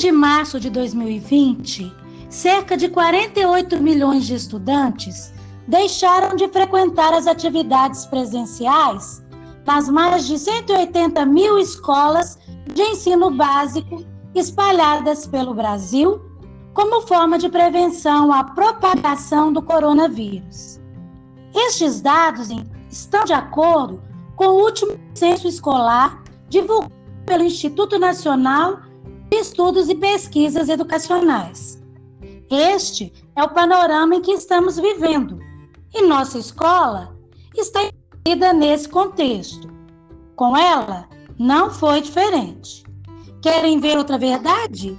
Desde março de 2020, cerca de 48 milhões de estudantes deixaram de frequentar as atividades presenciais nas mais de 180 mil escolas de ensino básico espalhadas pelo Brasil, como forma de prevenção à propagação do coronavírus. Estes dados estão de acordo com o último censo escolar divulgado pelo Instituto Nacional de Estudos e Pesquisas Educacionais. Este é o panorama em que estamos vivendo, e nossa escola está inserida nesse contexto. Com ela, não foi diferente. Querem ver outra verdade?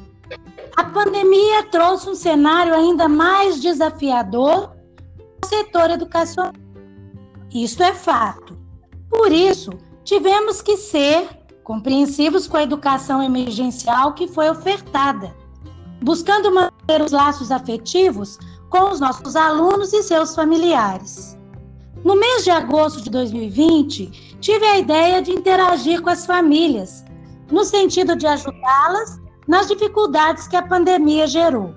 A pandemia trouxe um cenário ainda mais desafiador ao setor educacional. Isto é fato. Por isso, tivemos que ser compreensivos com a educação emergencial que foi ofertada, buscando manter os laços afetivos com os nossos alunos e seus familiares. No mês de agosto de 2020, tive a ideia de interagir com as famílias, no sentido de ajudá-las nas dificuldades que a pandemia gerou.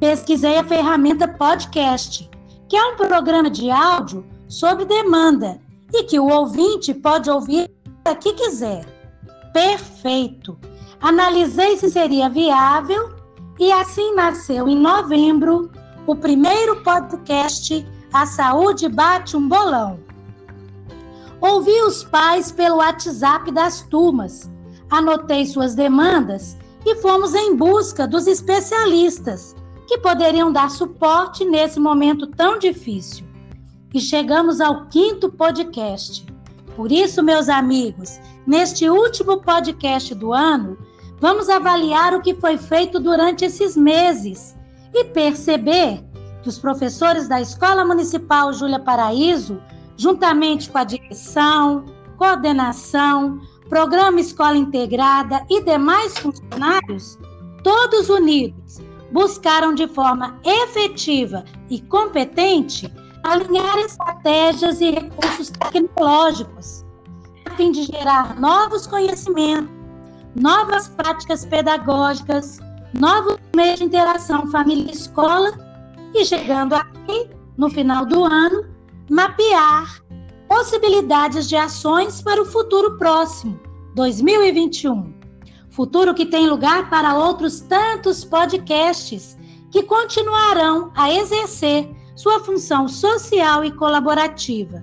Pesquisei a ferramenta Podcast, que é um programa de áudio sob demanda e que o ouvinte pode ouvir a que quiser. Perfeito! Analisei se seria viável e assim nasceu em novembro o primeiro podcast A Saúde Bate um Bolão. Ouvi os pais pelo WhatsApp das turmas, anotei suas demandas e fomos em busca dos especialistas que poderiam dar suporte nesse momento tão difícil e chegamos ao quinto podcast. Por isso, meus amigos, neste último podcast do ano, vamos avaliar o que foi feito durante esses meses e perceber que os professores da Escola Municipal Júlia Paraíso, juntamente com a direção, coordenação, programa Escola Integrada e demais funcionários, todos unidos, buscaram de forma efetiva e competente alinhar estratégias e recursos tecnológicos, a fim de gerar novos conhecimentos, novas práticas pedagógicas, novos meios de interação família-escola e, chegando aqui, no final do ano, mapear possibilidades de ações para o futuro próximo, 2021. Futuro que tem lugar para outros tantos podcasts que continuarão a exercer sua função social e colaborativa.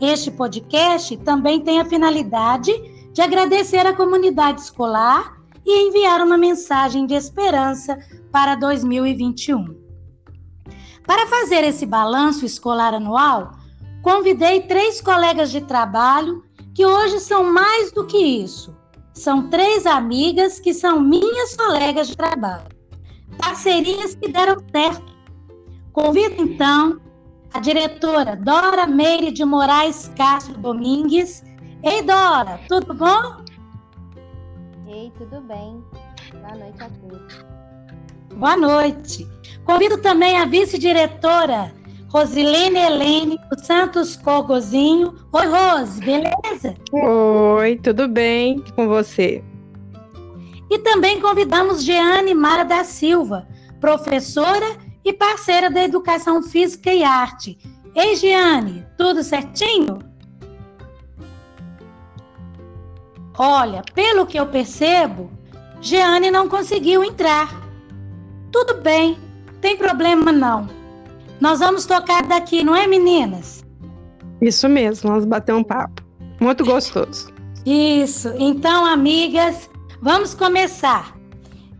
Este podcast também tem a finalidade de agradecer à comunidade escolar e enviar uma mensagem de esperança para 2021. Para fazer esse balanço escolar anual, convidei três colegas de trabalho que hoje são mais do que isso. São três amigas que são minhas colegas de trabalho. Parcerias que deram certo Convido então a diretora Dora Meire de Moraes Castro Domingues. Ei, Dora, tudo bom? Ei, tudo bem. Boa noite a todos. Boa noite. Convido também a vice-diretora Rosilene Helene do Santos Cogozinho. Oi, Rose, beleza? Oi, tudo bem com você? E também convidamos Jeane Mara da Silva, professora e parceira da Educação Física e Arte. Ei, Giane, tudo certinho? Olha, pelo que eu percebo, Jeane não conseguiu entrar. Tudo bem, tem problema não. Nós vamos tocar daqui, não é, meninas? Isso mesmo, vamos bater um papo. Muito gostoso. Isso. Então, amigas, vamos começar.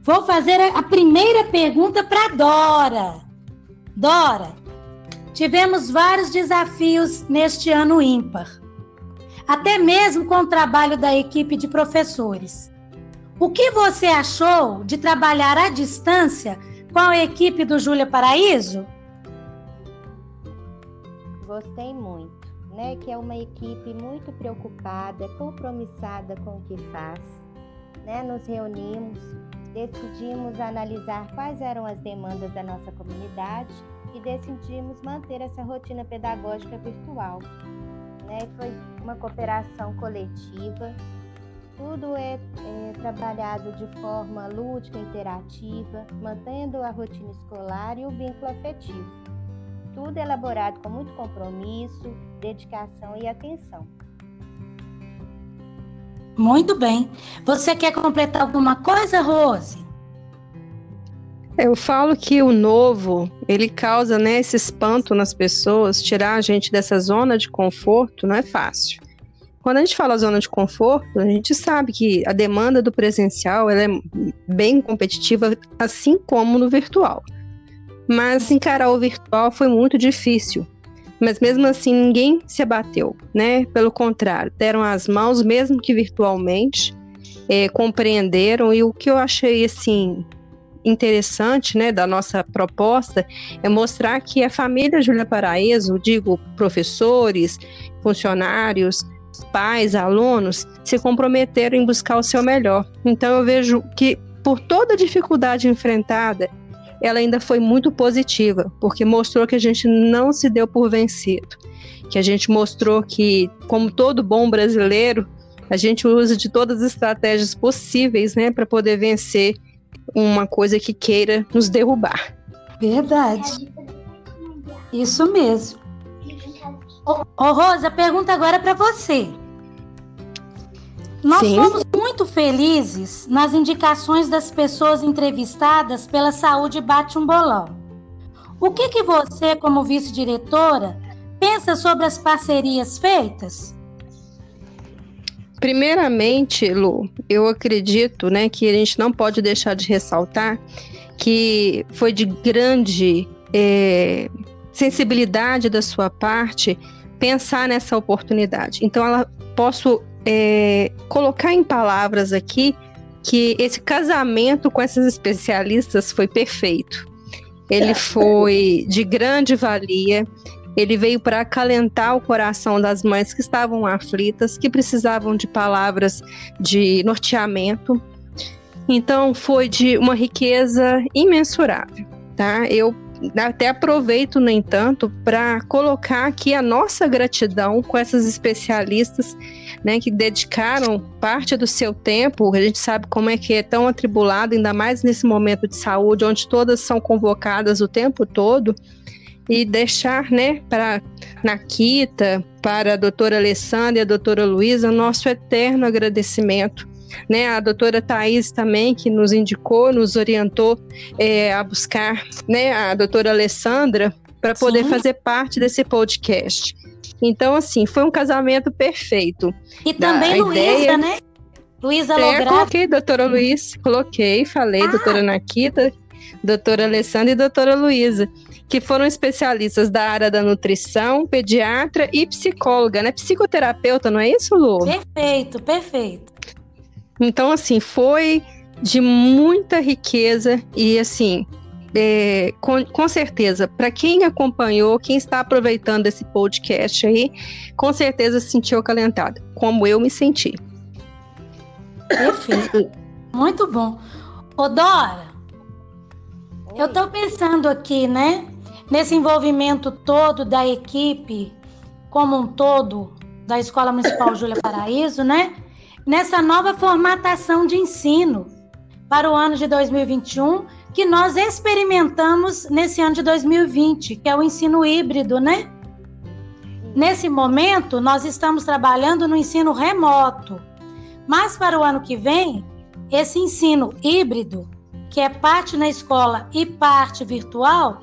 Vou fazer a primeira pergunta para Dora. Dora, tivemos vários desafios neste ano ímpar, até mesmo com o trabalho da equipe de professores. O que você achou de trabalhar à distância com a equipe do Júlia Paraíso? Gostei muito, né? Que é uma equipe muito preocupada, compromissada com o que faz. Né? Nos reunimos decidimos analisar quais eram as demandas da nossa comunidade e decidimos manter essa rotina pedagógica virtual. Né? Foi uma cooperação coletiva Tudo é, é trabalhado de forma lúdica, interativa, mantendo a rotina escolar e o vínculo afetivo. Tudo elaborado com muito compromisso, dedicação e atenção. Muito bem. Você quer completar alguma coisa, Rose? Eu falo que o novo, ele causa né, esse espanto nas pessoas, tirar a gente dessa zona de conforto não é fácil. Quando a gente fala zona de conforto, a gente sabe que a demanda do presencial é bem competitiva, assim como no virtual. Mas encarar o virtual foi muito difícil. Mas mesmo assim, ninguém se abateu, né? Pelo contrário, deram as mãos, mesmo que virtualmente, é, compreenderam. E o que eu achei, assim, interessante, né, da nossa proposta é mostrar que a família Júlia Paraíso, digo, professores, funcionários, pais, alunos, se comprometeram em buscar o seu melhor. Então eu vejo que por toda dificuldade enfrentada, ela ainda foi muito positiva, porque mostrou que a gente não se deu por vencido, que a gente mostrou que, como todo bom brasileiro, a gente usa de todas as estratégias possíveis, né, para poder vencer uma coisa que queira nos derrubar. Verdade. Isso mesmo. Ô, Rosa, pergunta agora para você. Nós Sim. fomos muito felizes nas indicações das pessoas entrevistadas pela Saúde Bate um Bolão. O que, que você, como vice-diretora, pensa sobre as parcerias feitas? Primeiramente, Lu, eu acredito né, que a gente não pode deixar de ressaltar que foi de grande é, sensibilidade da sua parte pensar nessa oportunidade. Então, ela posso é, colocar em palavras aqui que esse casamento com essas especialistas foi perfeito. Ele foi de grande valia. Ele veio para acalentar o coração das mães que estavam aflitas, que precisavam de palavras de norteamento. Então, foi de uma riqueza imensurável, tá? Eu até aproveito, no entanto, para colocar aqui a nossa gratidão com essas especialistas, né, que dedicaram parte do seu tempo. A gente sabe como é que é tão atribulado, ainda mais nesse momento de saúde, onde todas são convocadas o tempo todo, e deixar, né, para Nakita, para a doutora Alessandra e a doutora Luísa, nosso eterno agradecimento né? A doutora Thais também, que nos indicou, nos orientou é, a buscar né, a doutora Alessandra para poder Sim. fazer parte desse podcast. Então, assim, foi um casamento perfeito. E também Luísa, ideia... né? Luísa Lograto. É, coloquei doutora Luiz, coloquei, falei ah. doutora Nakita, doutora Alessandra e doutora Luísa, que foram especialistas da área da nutrição, pediatra e psicóloga, né? Psicoterapeuta, não é isso, Lu? Perfeito, perfeito. Então, assim, foi de muita riqueza e, assim, é, com, com, certeza, para quem acompanhou, quem está aproveitando esse podcast aí, com certeza se sentiu acalentado, como eu me senti. Perfeito. Muito bom. Ô, Dora, eu estou pensando aqui, né, nesse envolvimento todo da equipe, como um todo, da Escola Municipal Júlia Paraíso, né? Nessa nova formatação de ensino para o ano de 2021 que nós experimentamos nesse ano de 2020, que é o ensino híbrido, né? Nesse momento, nós estamos trabalhando no ensino remoto. Mas para o ano que vem, esse ensino híbrido, que é parte na escola e parte virtual,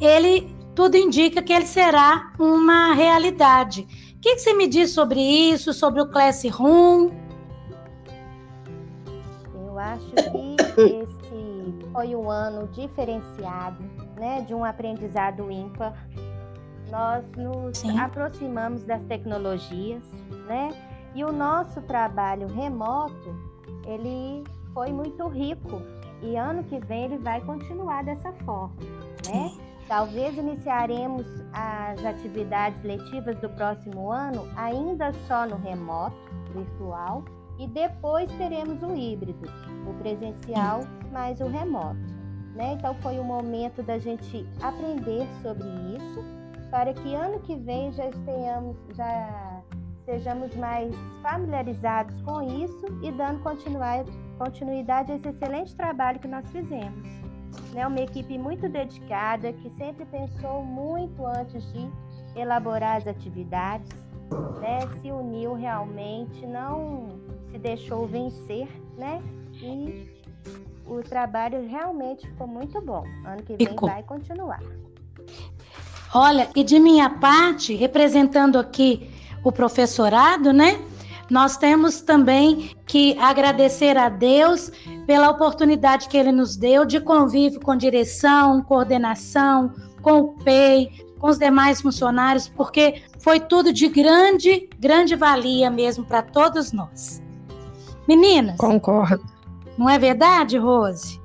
ele tudo indica que ele será uma realidade. O que, que você me diz sobre isso, sobre o Classroom? Acho que esse foi um ano diferenciado, né, de um aprendizado ímpar. Nós nos Sim. aproximamos das tecnologias, né? E o nosso trabalho remoto, ele foi muito rico e ano que vem ele vai continuar dessa forma, né? Talvez iniciaremos as atividades letivas do próximo ano ainda só no remoto, virtual, e depois teremos o híbrido, o presencial mais o remoto. Né? Então foi o momento da gente aprender sobre isso, para que ano que vem já estejamos, já sejamos mais familiarizados com isso e dando continuidade a esse excelente trabalho que nós fizemos. Né? Uma equipe muito dedicada, que sempre pensou muito antes de elaborar as atividades, né? se uniu realmente, não se deixou vencer, né? E o trabalho realmente ficou muito bom. Ano que vem ficou. vai continuar. Olha, e de minha parte, representando aqui o professorado, né? Nós temos também que agradecer a Deus pela oportunidade que Ele nos deu de convívio com direção, coordenação, com o PEI, com os demais funcionários, porque foi tudo de grande, grande valia mesmo para todos nós. Meninas. Concordo. Não é verdade, Rose?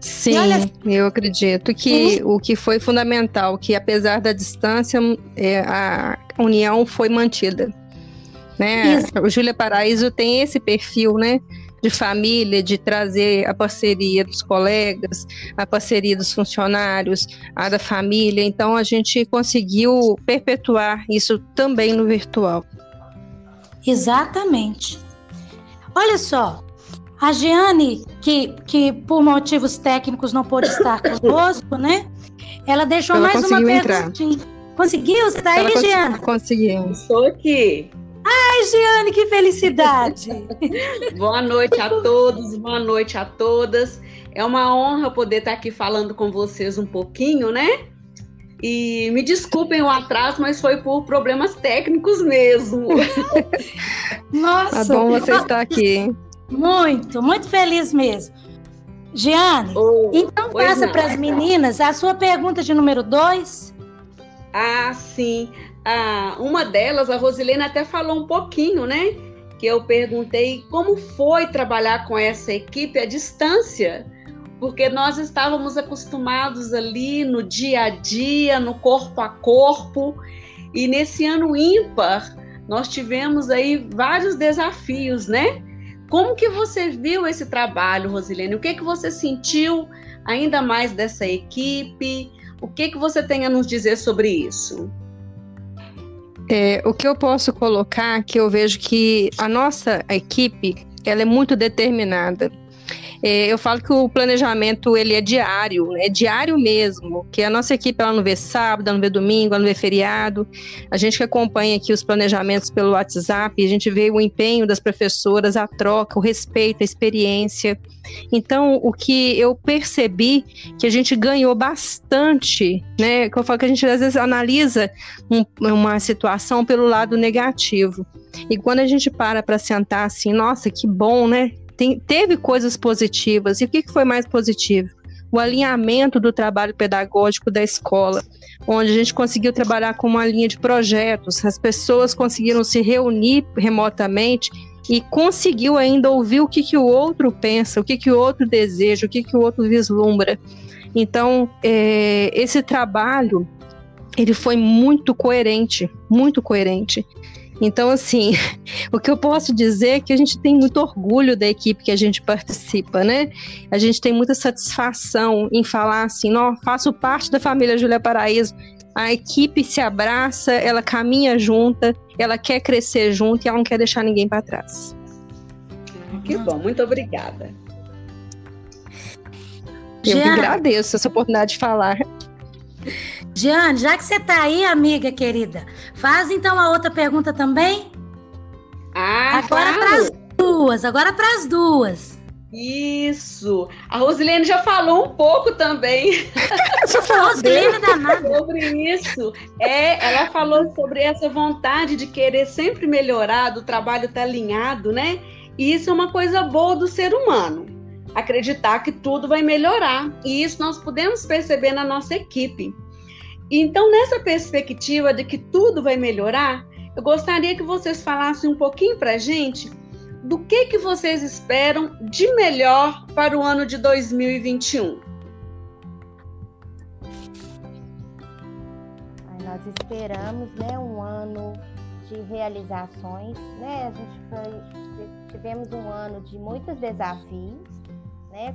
Sim, olha... eu acredito que uhum. o que foi fundamental, que apesar da distância, é, a união foi mantida. Né? O Júlia Paraíso tem esse perfil, né? De família, de trazer a parceria dos colegas, a parceria dos funcionários, a da família. Então, a gente conseguiu perpetuar isso também no virtual. Exatamente. Olha só, a Giane, que, que por motivos técnicos não pôde estar conosco, né? Ela deixou ela mais uma perguntinha. Conseguiu? Você tá aí, Giane? Conseguiu. Estou aqui. Ai, Giane, que felicidade! boa noite a todos, boa noite a todas. É uma honra poder estar aqui falando com vocês um pouquinho, né? E me desculpem o atraso, mas foi por problemas técnicos mesmo. Nossa! Tá bom você estar aqui. Muito, muito feliz mesmo. Giane, oh, então passa para as meninas a sua pergunta de número dois. Ah, sim. Ah, uma delas, a Rosilene até falou um pouquinho, né? Que eu perguntei como foi trabalhar com essa equipe à distância, porque nós estávamos acostumados ali no dia a dia, no corpo a corpo, e nesse ano ímpar nós tivemos aí vários desafios, né? Como que você viu esse trabalho, Rosilene? O que que você sentiu ainda mais dessa equipe? O que que você tem a nos dizer sobre isso? É, o que eu posso colocar que eu vejo que a nossa equipe ela é muito determinada. É, eu falo que o planejamento ele é diário, é diário mesmo, que a nossa equipe ela não vê sábado, ela não vê domingo, ela não vê feriado. A gente que acompanha aqui os planejamentos pelo WhatsApp, a gente vê o empenho das professoras, a troca, o respeito, a experiência. Então, o que eu percebi que a gente ganhou bastante, né? Que eu falo que a gente às vezes analisa um, uma situação pelo lado negativo. E quando a gente para para sentar assim, nossa, que bom, né? Tem, teve coisas positivas. E o que, que foi mais positivo? O alinhamento do trabalho pedagógico da escola, onde a gente conseguiu trabalhar com uma linha de projetos, as pessoas conseguiram se reunir remotamente e conseguiu ainda ouvir o que, que o outro pensa, o que, que o outro deseja, o que, que o outro vislumbra. Então, é, esse trabalho ele foi muito coerente, muito coerente. Então, assim, o que eu posso dizer é que a gente tem muito orgulho da equipe que a gente participa, né? A gente tem muita satisfação em falar assim, não, faço parte da família Júlia Paraíso. A equipe se abraça, ela caminha junta, ela quer crescer junto e ela não quer deixar ninguém para trás. Que bom, muito obrigada. Eu que agradeço essa oportunidade de falar. Jeane, já que você está aí, amiga querida, faz então a outra pergunta também. Ah, agora claro. para as duas, agora para as duas. Isso. A Rosilene já falou um pouco também. a Rosilene danada. Sobre isso. É, ela falou sobre essa vontade de querer sempre melhorar, do trabalho estar tá alinhado, né? E isso é uma coisa boa do ser humano. Acreditar que tudo vai melhorar. E isso nós podemos perceber na nossa equipe. Então, nessa perspectiva de que tudo vai melhorar, eu gostaria que vocês falassem um pouquinho para a gente do que, que vocês esperam de melhor para o ano de 2021. Nós esperamos né, um ano de realizações, né? A gente foi, tivemos um ano de muitos desafios, né?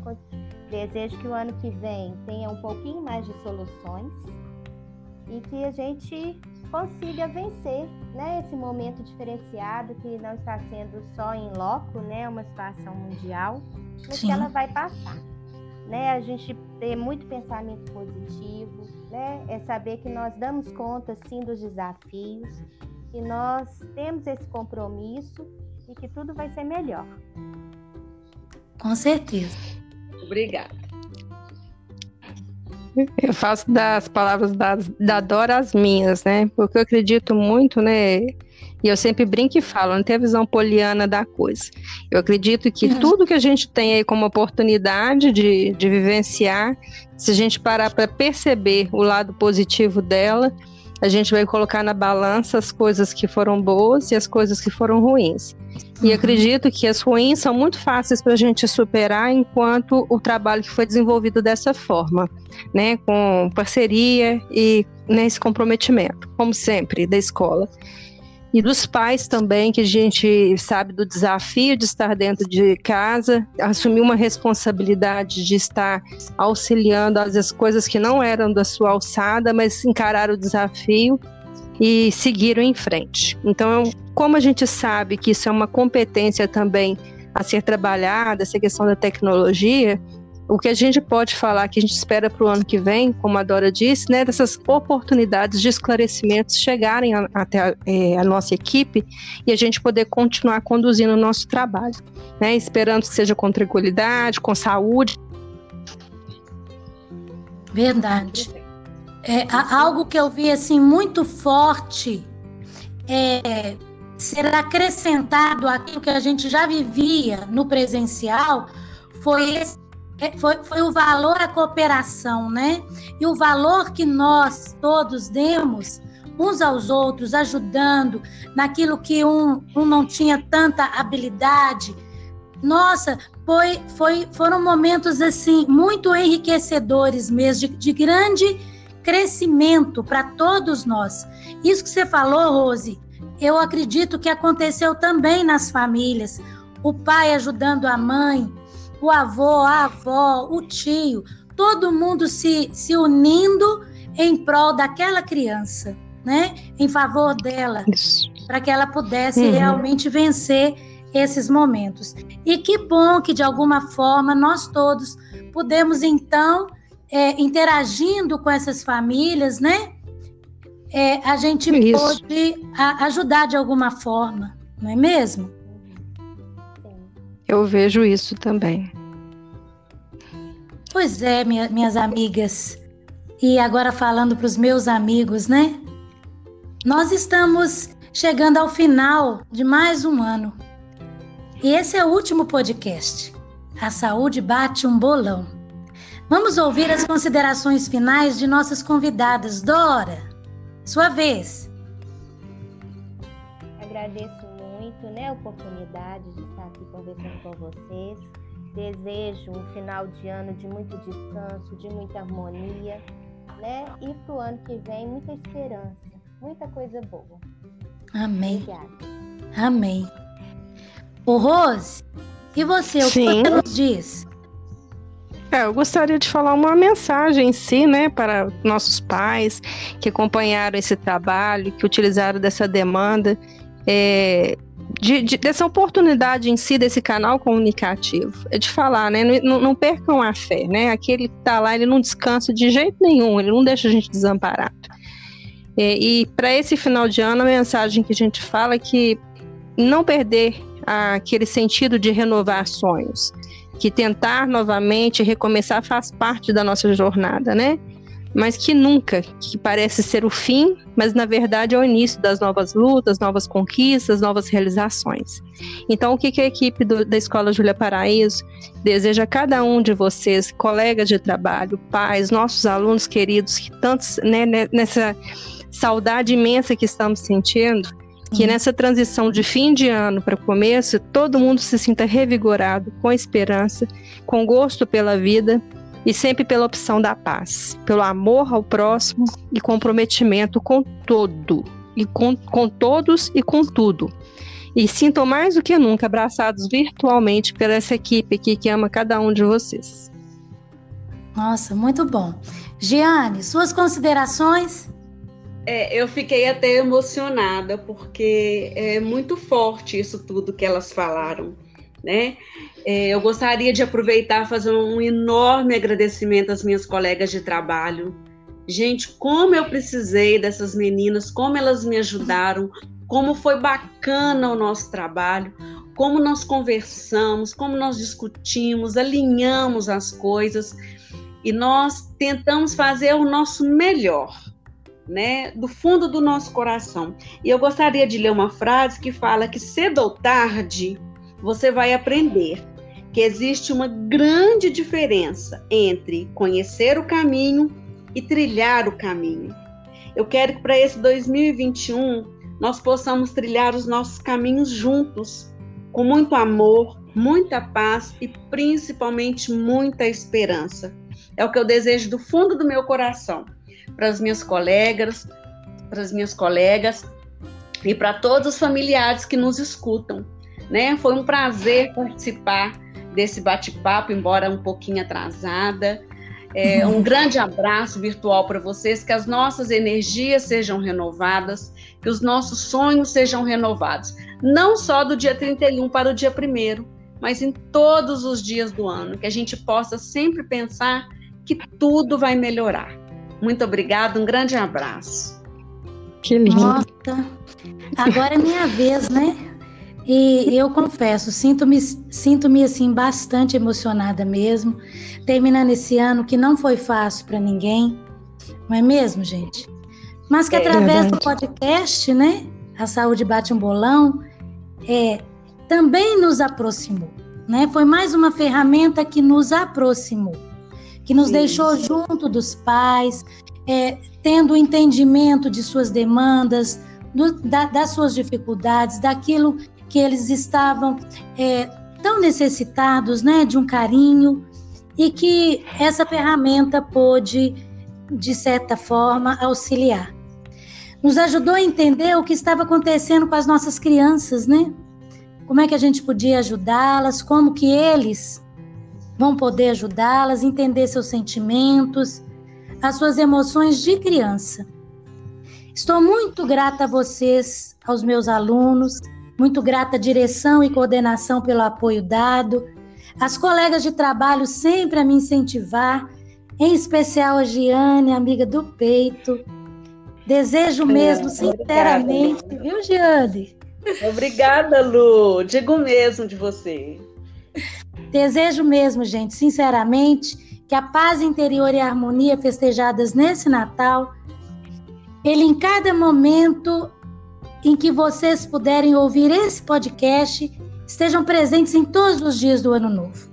Desejo que o ano que vem tenha um pouquinho mais de soluções e que a gente consiga vencer né, esse momento diferenciado que não está sendo só em loco, né, uma situação mundial, mas Sim. que ela vai passar. Né, a gente ter muito pensamento positivo, né, é saber que nós damos conta sim dos desafios, que nós temos esse compromisso e que tudo vai ser melhor. Com certeza. Obrigada. Eu faço das palavras da, da Dora as minhas, né? Porque eu acredito muito, né? E eu sempre brinco e falo, não tem a visão poliana da coisa. Eu acredito que uhum. tudo que a gente tem aí como oportunidade de, de vivenciar, se a gente parar para perceber o lado positivo dela, a gente vai colocar na balança as coisas que foram boas e as coisas que foram ruins. E uhum. acredito que as ruins são muito fáceis para a gente superar enquanto o trabalho que foi desenvolvido dessa forma, né, com parceria e nesse comprometimento, como sempre, da escola e dos pais também, que a gente sabe do desafio de estar dentro de casa, assumir uma responsabilidade de estar auxiliando as coisas que não eram da sua alçada, mas encarar o desafio e seguiram em frente. Então, como a gente sabe que isso é uma competência também a ser trabalhada, essa questão da tecnologia, o que a gente pode falar que a gente espera para o ano que vem, como a Dora disse, né, dessas oportunidades de esclarecimentos chegarem a, até a, é, a, nossa equipe e a gente poder continuar conduzindo o nosso trabalho, né, esperando que seja com tranquilidade, com saúde. Verdade. É, algo que eu vi assim muito forte é ser acrescentado aquilo que a gente já vivia no presencial foi esse foi, foi o valor à cooperação, né? E o valor que nós todos demos uns aos outros, ajudando naquilo que um, um não tinha tanta habilidade. Nossa, foi, foi, foram momentos assim muito enriquecedores mesmo, de, de grande crescimento para todos nós. Isso que você falou, Rose, eu acredito que aconteceu também nas famílias. O pai ajudando a mãe, o avô, a avó, o tio, todo mundo se, se unindo em prol daquela criança, né? Em favor dela, para que ela pudesse uhum. realmente vencer esses momentos. E que bom que de alguma forma nós todos pudemos então é, interagindo com essas famílias, né? É, a gente Isso. pode a, ajudar de alguma forma, não é mesmo? Eu vejo isso também. Pois é, minha, minhas amigas. E agora falando para os meus amigos, né? Nós estamos chegando ao final de mais um ano. E esse é o último podcast. A saúde bate um bolão. Vamos ouvir as considerações finais de nossas convidadas. Dora, sua vez. Agradeço muito né, a oportunidade de estar aqui conversando com vocês. Desejo um final de ano de muito descanso, de muita harmonia, né? E para o ano que vem, muita esperança, muita coisa boa. Amém. Obrigada. Amém. O Rose, e você, o Sim. que você nos diz? É, eu gostaria de falar uma mensagem em si, né, para nossos pais que acompanharam esse trabalho, que utilizaram dessa demanda. É, de, de, dessa oportunidade em si desse canal comunicativo, é de falar, né? Não, não percam a fé, né? Aquele que está lá, ele não descansa de jeito nenhum, ele não deixa a gente desamparado. É, e para esse final de ano, a mensagem que a gente fala é que não perder aquele sentido de renovar sonhos, que tentar novamente recomeçar faz parte da nossa jornada, né? Mas que nunca, que parece ser o fim, mas na verdade é o início das novas lutas, novas conquistas, novas realizações. Então, o que, que a equipe do, da Escola Júlia Paraíso deseja a cada um de vocês, colegas de trabalho, pais, nossos alunos queridos, que tantos, né, né nessa saudade imensa que estamos sentindo, que uhum. nessa transição de fim de ano para começo, todo mundo se sinta revigorado, com esperança, com gosto pela vida e sempre pela opção da paz, pelo amor ao próximo e comprometimento com todo, e com, com todos e com tudo. E sintam mais do que nunca abraçados virtualmente por essa equipe aqui que ama cada um de vocês. Nossa, muito bom. Giane, suas considerações? É, eu fiquei até emocionada, porque é muito forte isso tudo que elas falaram, né? É, eu gostaria de aproveitar e fazer um enorme agradecimento às minhas colegas de trabalho. Gente, como eu precisei dessas meninas, como elas me ajudaram, como foi bacana o nosso trabalho, como nós conversamos, como nós discutimos, alinhamos as coisas e nós tentamos fazer o nosso melhor né, do fundo do nosso coração. E eu gostaria de ler uma frase que fala que cedo ou tarde você vai aprender que existe uma grande diferença entre conhecer o caminho e trilhar o caminho. Eu quero que para esse 2021 nós possamos trilhar os nossos caminhos juntos, com muito amor, muita paz e principalmente muita esperança. É o que eu desejo do fundo do meu coração para as minhas colegas, para as minhas colegas e para todos os familiares que nos escutam. Né? Foi um prazer participar desse bate-papo, embora um pouquinho atrasada. É, um grande abraço virtual para vocês, que as nossas energias sejam renovadas, que os nossos sonhos sejam renovados, não só do dia 31 para o dia 1, mas em todos os dias do ano, que a gente possa sempre pensar que tudo vai melhorar. Muito obrigada, um grande abraço. Que lindo. Nossa, agora é minha vez, né? E eu confesso, sinto-me sinto -me, assim bastante emocionada mesmo, terminando esse ano que não foi fácil para ninguém, não é mesmo, gente? Mas que é através do podcast, né, a saúde bate um bolão, é, também nos aproximou, né? Foi mais uma ferramenta que nos aproximou que nos deixou junto dos pais, é, tendo o entendimento de suas demandas, do, da, das suas dificuldades, daquilo que eles estavam é, tão necessitados, né, de um carinho, e que essa ferramenta pôde, de certa forma, auxiliar. Nos ajudou a entender o que estava acontecendo com as nossas crianças, né? Como é que a gente podia ajudá-las, como que eles vão poder ajudá-las entender seus sentimentos, as suas emoções de criança. Estou muito grata a vocês, aos meus alunos, muito grata à direção e coordenação pelo apoio dado, as colegas de trabalho sempre a me incentivar, em especial a Giane, amiga do peito. Desejo mesmo, é, sinceramente, obrigada. viu, Giane? Obrigada, Lu. Digo mesmo de você. Desejo mesmo, gente, sinceramente, que a paz interior e a harmonia festejadas nesse Natal, ele em cada momento em que vocês puderem ouvir esse podcast, estejam presentes em todos os dias do ano novo.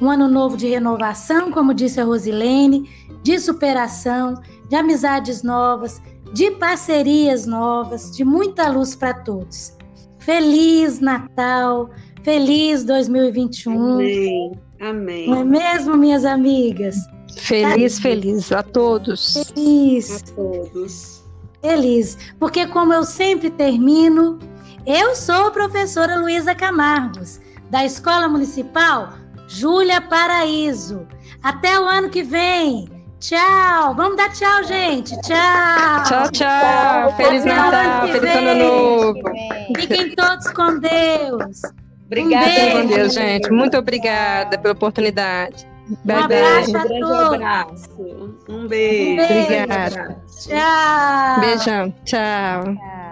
Um ano novo de renovação, como disse a Rosilene, de superação, de amizades novas, de parcerias novas, de muita luz para todos. Feliz Natal, Feliz 2021. Amém. Amém. Não é mesmo, minhas amigas? Feliz, feliz a todos. Feliz. A todos. Feliz. Porque, como eu sempre termino, eu sou a professora Luísa Camargos, da Escola Municipal Júlia Paraíso. Até o ano que vem. Tchau. Vamos dar tchau, gente. Tchau. Tchau, tchau. Feliz Natal. Feliz Ano Novo. Fiquem todos com Deus. Obrigada, um Deus, gente. Muito obrigada pela oportunidade. Um abraço. Um grande abraço. Um beijo. Um beijo. Obrigada. Tchau. Beijão. Tchau. Tchau.